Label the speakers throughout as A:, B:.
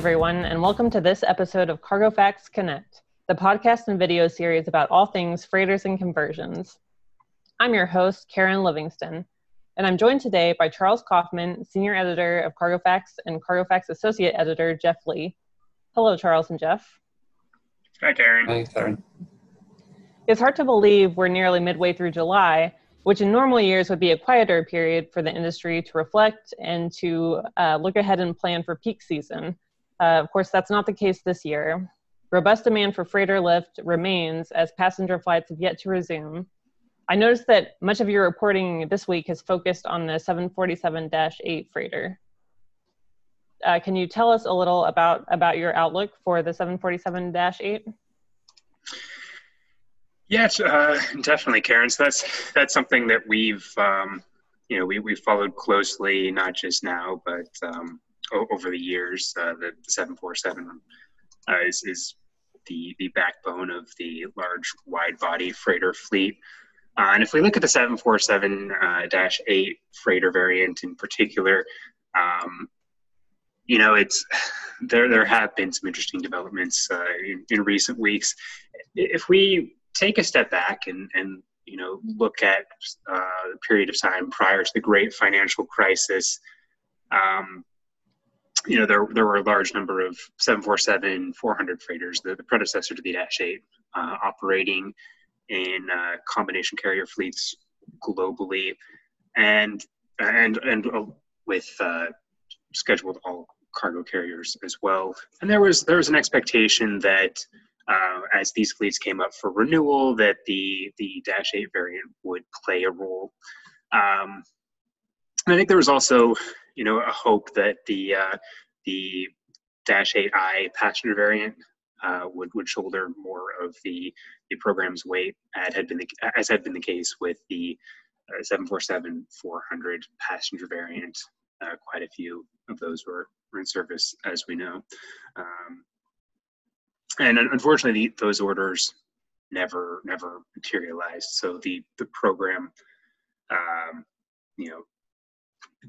A: everyone, and welcome to this episode of Cargo Facts Connect, the podcast and video series about all things freighters and conversions. I'm your host, Karen Livingston, and I'm joined today by Charles Kaufman, Senior Editor of Cargo Facts, and Cargo Facts Associate Editor, Jeff Lee. Hello, Charles and Jeff.
B: Hi, Karen.
C: Hi, Karen.
A: It's hard to believe we're nearly midway through July, which in normal years would be a quieter period for the industry to reflect and to uh, look ahead and plan for peak season. Uh, of course, that's not the case this year. Robust demand for freighter lift remains as passenger flights have yet to resume. I noticed that much of your reporting this week has focused on the 747 8 freighter. Uh, can you tell us a little about, about your outlook for the 747 8?
B: Yes, uh, definitely, Karen. So that's that's something that we've um, you know we we followed closely, not just now, but um, over the years. Uh, the, the 747 uh, is is the the backbone of the large wide body freighter fleet. Uh, and if we look at the 747 uh, 8 freighter variant in particular, um, you know, it's there. There have been some interesting developments uh, in, in recent weeks. If we take a step back and, and you know look at uh, the period of time prior to the great financial crisis um, you know there, there were a large number of 747 400 freighters the, the predecessor to the dash 8 uh, operating in uh, combination carrier fleets globally and and and uh, with uh, scheduled all cargo carriers as well and there was there was an expectation that uh, as these fleets came up for renewal, that the the Dash 8 variant would play a role. Um, I think there was also, you know, a hope that the uh, the Dash 8i passenger variant uh, would would shoulder more of the the program's weight, as had been the, as had been the case with the uh, 747 400 passenger variant. Uh, quite a few of those were, were in service, as we know. Um, and unfortunately, those orders never never materialized. So the the program, um, you know,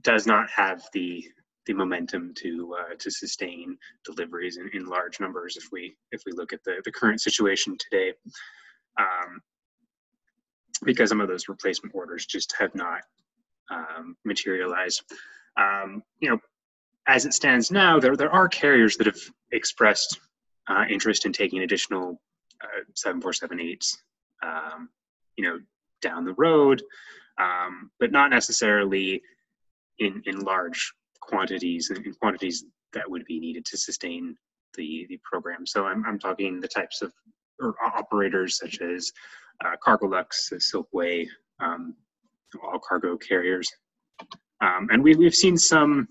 B: does not have the the momentum to uh, to sustain deliveries in, in large numbers if we if we look at the the current situation today. Um, because some of those replacement orders just have not um, materialized. Um, you know, as it stands now, there there are carriers that have expressed uh, interest in taking additional uh, 7478s, um, you know, down the road, um, but not necessarily in, in large quantities, in quantities that would be needed to sustain the, the program. So I'm, I'm talking the types of or operators such as uh, Cargolux, Silkway, um, all cargo carriers. Um, and we, we've seen some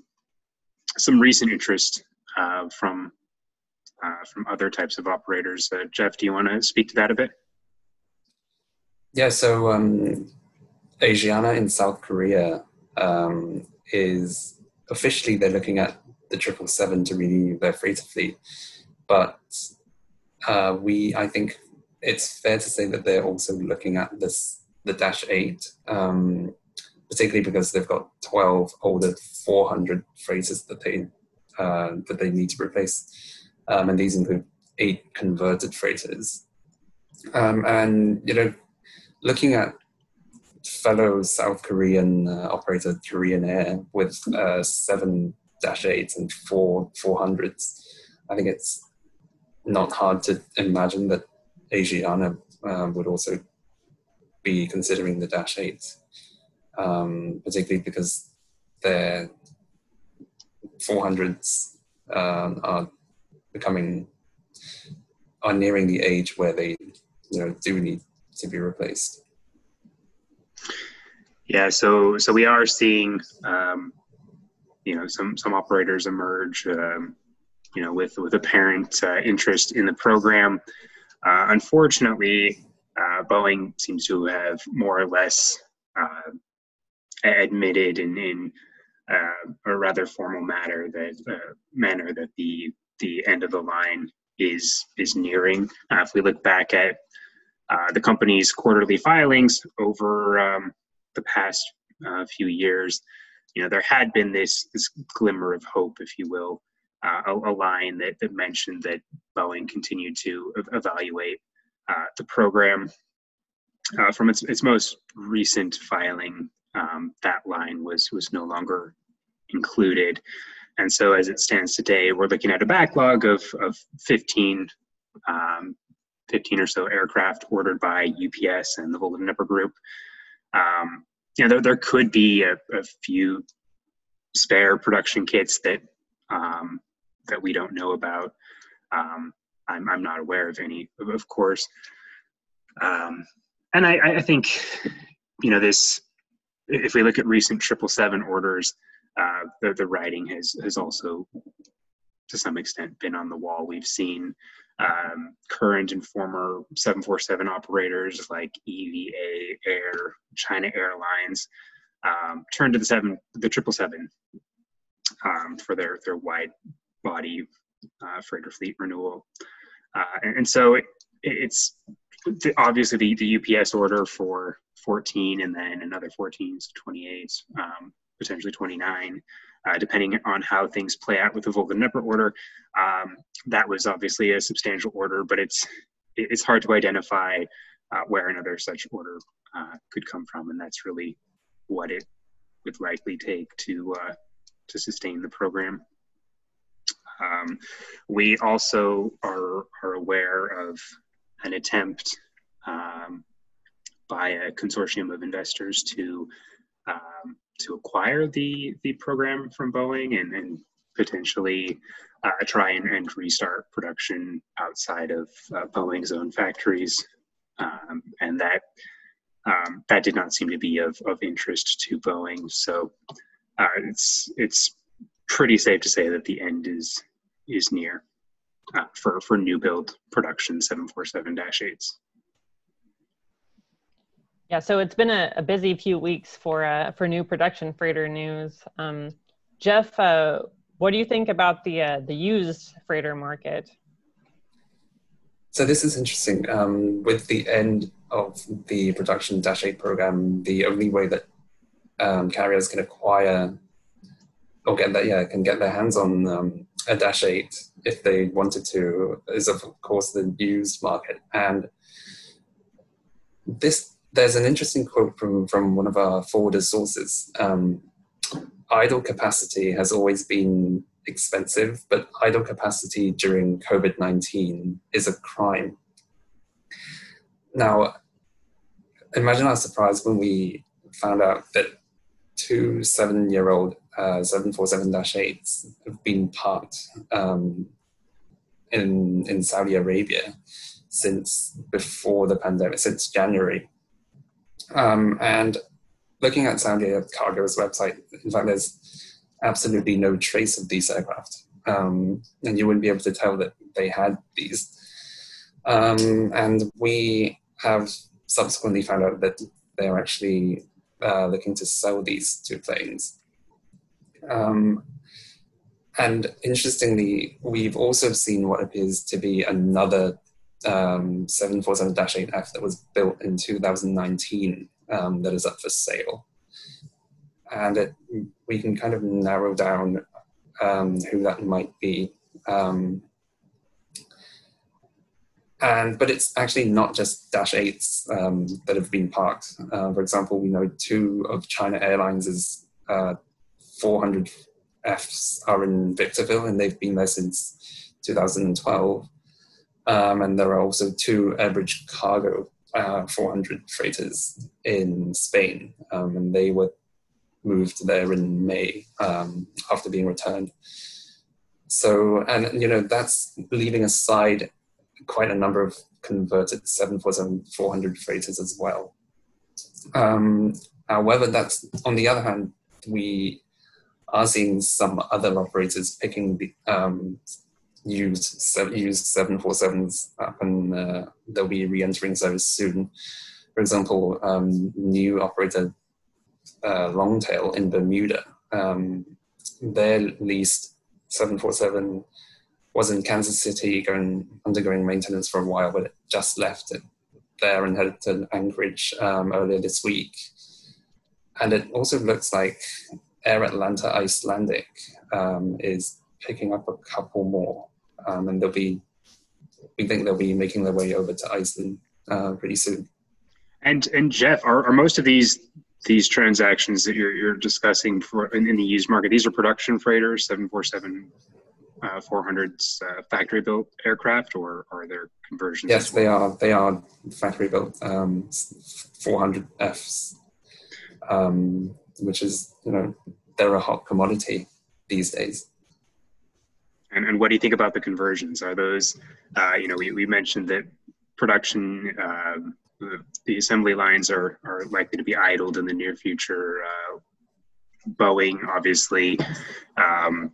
B: some recent interest uh, from uh, from other types of operators. Uh, Jeff, do you want to speak to that a bit?
C: Yeah, so um, Asiana in South Korea um, is officially they're looking at the triple seven to renew their freighter fleet, but uh, we I think it's fair to say that they're also looking at this the Dash Eight, um, particularly because they've got twelve older 400 freighters that they uh, that they need to replace um, and these include eight converted freighters. Um, and you know, looking at fellow South Korean uh, operator Korean Air with uh, seven dash eights and four four hundreds, I think it's not hard to imagine that Asiana uh, would also be considering the dash eights, um, particularly because their four hundreds uh, are becoming are nearing the age where they you know do need to be replaced
B: yeah so so we are seeing um, you know some some operators emerge um, you know with with apparent uh, interest in the program uh, unfortunately uh, boeing seems to have more or less uh, admitted in in uh, a rather formal matter that uh, manner that the the end of the line is is nearing. Uh, if we look back at the company's quarterly filings over um, the past uh, few years, you know there had been this this glimmer of hope, if you will, uh, a, a, line that, that mentioned that Boeing continued to evaluate uh, the program. Uh, from its, its most recent filing, um, that line was was no longer included. And so, as it stands today, we're looking at a backlog of, of 15, um, 15 or so aircraft ordered by UPS and the Volga-Dnepr Group. Um, you know, there, there could be a, a few spare production kits that um, that we don't know about. Um, I'm, I'm not aware of any, of course. Um, and I, I think, you know, this, if we look at recent 777 orders, uh, the, the writing has, has also, to some extent, been on the wall. We've seen um, current and former 747 operators like EVA Air, China Airlines, um, turn to the seven, the 777 um, for their their wide body uh, freighter fleet renewal. Uh, and, and, so it, it's obviously the, the UPS order for 14 and then another 14 to 28, um, potentially 29, uh, depending on how things play out with the Dnepr order. Um, that was obviously a substantial order, but it's it's hard to identify uh, where another such order uh, could come from, and that's really what it would likely take to uh, to sustain the program. Um, we also are, are aware of an attempt um, by a consortium of investors to um, to acquire the the program from Boeing and, and potentially uh, try and, and, restart production outside of uh, Boeing's own factories, um, and that um, that did not seem to be of, of interest to Boeing. So uh, it's it's pretty safe to say that the end is is near uh, for for new build production 747-8s.
A: Yeah, so it's been a, a busy few weeks for uh, for new production freighter news. Um, Jeff, uh, what do you think about the uh, the used freighter market?
C: So this is interesting. Um, with the end of the production Dash 8 program, the only way that um, carriers can acquire or get that yeah can get their hands on um, a Dash 8 if they wanted to is of course the used market and this there's an interesting quote from from one of our forwarder sources um, idle capacity has always been expensive but idle capacity during covid-19 is a crime now imagine our surprise when we found out that two seven year old uh, 747-8s have been parked um, in, in Saudi Arabia since before the pandemic, since January. Um, and looking at Saudi Cargo's website, in fact, there's absolutely no trace of these aircraft. Um, and you wouldn't be able to tell that they had these. Um, and we have subsequently found out that they're actually uh, looking to sell these two planes. Um, and interestingly, we've also seen what appears to be another um, 747-8F that was built in 2019 um, that is up for sale. And it, we can kind of narrow down um, who that might be. Um, and but it's actually not just Dash 8s um, that have been parked. Uh, for example, we know two of China Airlines' uh, 400 Fs are in Victorville, and they've been there since 2012. Um, and there are also two AirBridgeCargo uh, 400 freighters in Spain, um, and they were moved there in May um, after being returned. So, and you know, that's leaving aside quite a number of converted 747 400 freighters as well. Um, however, that's on the other hand, we are seeing some other operators picking the um, used used 747s up and uh, they'll be re-entering service soon. For example, um, new operator uh, Longtail in Bermuda, um, their leased 747 was in Kansas City going undergoing maintenance for a while, but it just left it there and headed to Anchorage um, earlier this week. And it also looks like Air Atlanta Icelandic um, is picking up a couple more, um, and they'll be. We think they'll be making their way over to Iceland uh, pretty soon.
B: And and Jeff, are, are most of these these transactions that you're, you're discussing for in, in the used market? These are production freighters, seven four seven uh, 400s uh, factory built aircraft, or are there conversions?
C: Yes, well? they are. They are factory built um, 400Fs, um, which is you know they're a hot commodity these days.
B: And, and what do you think about the conversions? Are those, uh, you know, we, we mentioned that production, uh, the assembly lines are, are likely to be idled in the near future. Uh, Boeing obviously um,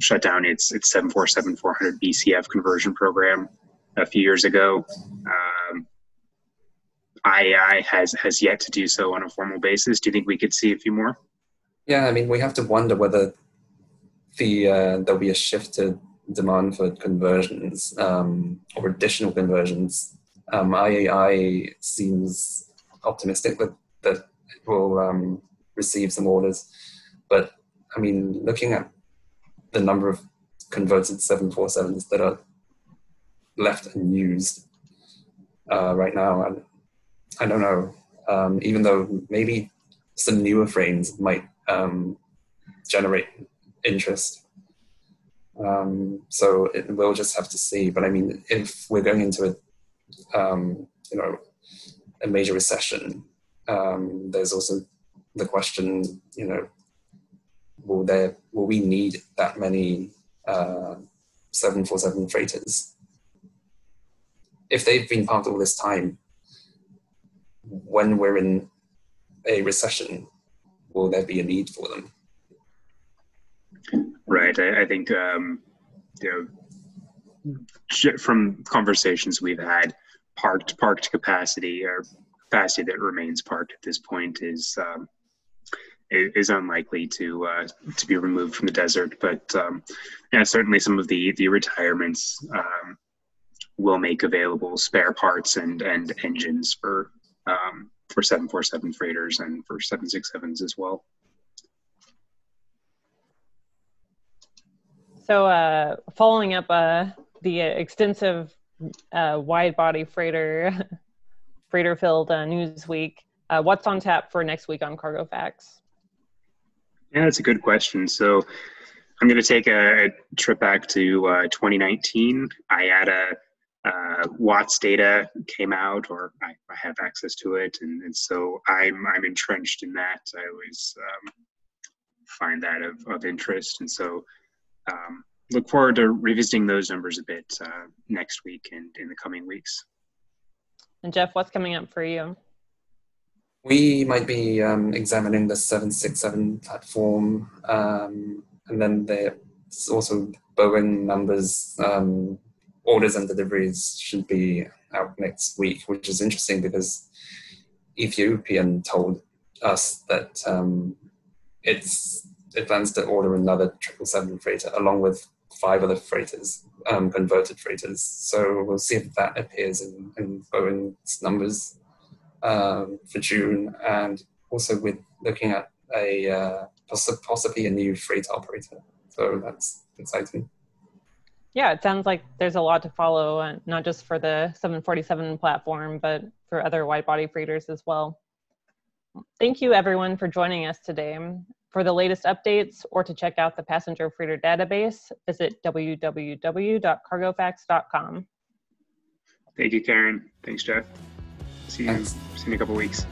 B: shut down its its 747 400 BCF conversion program a few years ago. Um, IAI has has yet to do so on a formal basis. Do you think we could see a few more?
C: Yeah, I mean, we have to wonder whether the uh, there'll be a shift to demand for conversions um, or additional conversions. Um, IAI seems optimistic that that it will um, receive some orders, but I mean, looking at the number of converted 747s that are left unused uh, right now. And I don't know, um, even though maybe some newer frames might um, generate interest. Um, so it, we'll just have to see. But I mean, if we're going into a, um, you know, a major recession, um, there's also the question, you know, will there will we need that many uh, 747 freighters? If they've been parked all this time, when we're in a recession, will there be a need for them?
B: Right. I, I think um, you know from conversations we've had, parked parked capacity or capacity that remains parked at this point is um, is unlikely to uh, to be removed from the desert. But um, yeah, certainly some of the the retirements um, will make available spare parts and and engines for um, for 747 freighters and for 767s as well.
A: So, uh, following up uh, the extensive uh, wide body freighter freighter filled uh, news week, uh, what's on tap for next week on Cargo Facts?
B: Yeah, that's a good question. So I'm going to take a, trip back to uh, 2019. IATA uh, WATS data came out, or I, I have access to it, and, and, so I'm I'm entrenched in that. I always um, find that of, of interest, and so um, look forward to revisiting those numbers a bit uh, next week and in the coming weeks.
A: And Jeff, what's coming up for you?
C: We might be um, examining the 767 platform, um, and then there's also Boeing numbers, um, orders and deliveries should be out next week, which is interesting because Ethiopian told us that um, it's it plans to order another 777 freighter along with five other freighters, um, converted freighters. So we'll see if that appears in, in Boeing's numbers um, for June, and also with looking at a uh, possibly a new freight operator. So that's exciting.
A: Yeah, it sounds like there's a lot to follow, uh, not just for the 747 platform, but for other wide body freighters as well. Thank you, everyone, for joining us today. For the latest updates or to check out the passenger freighter database, visit www.cargofacts.com.
B: Thank you, Karen. Thanks, Jeff. See you, see you in a couple weeks.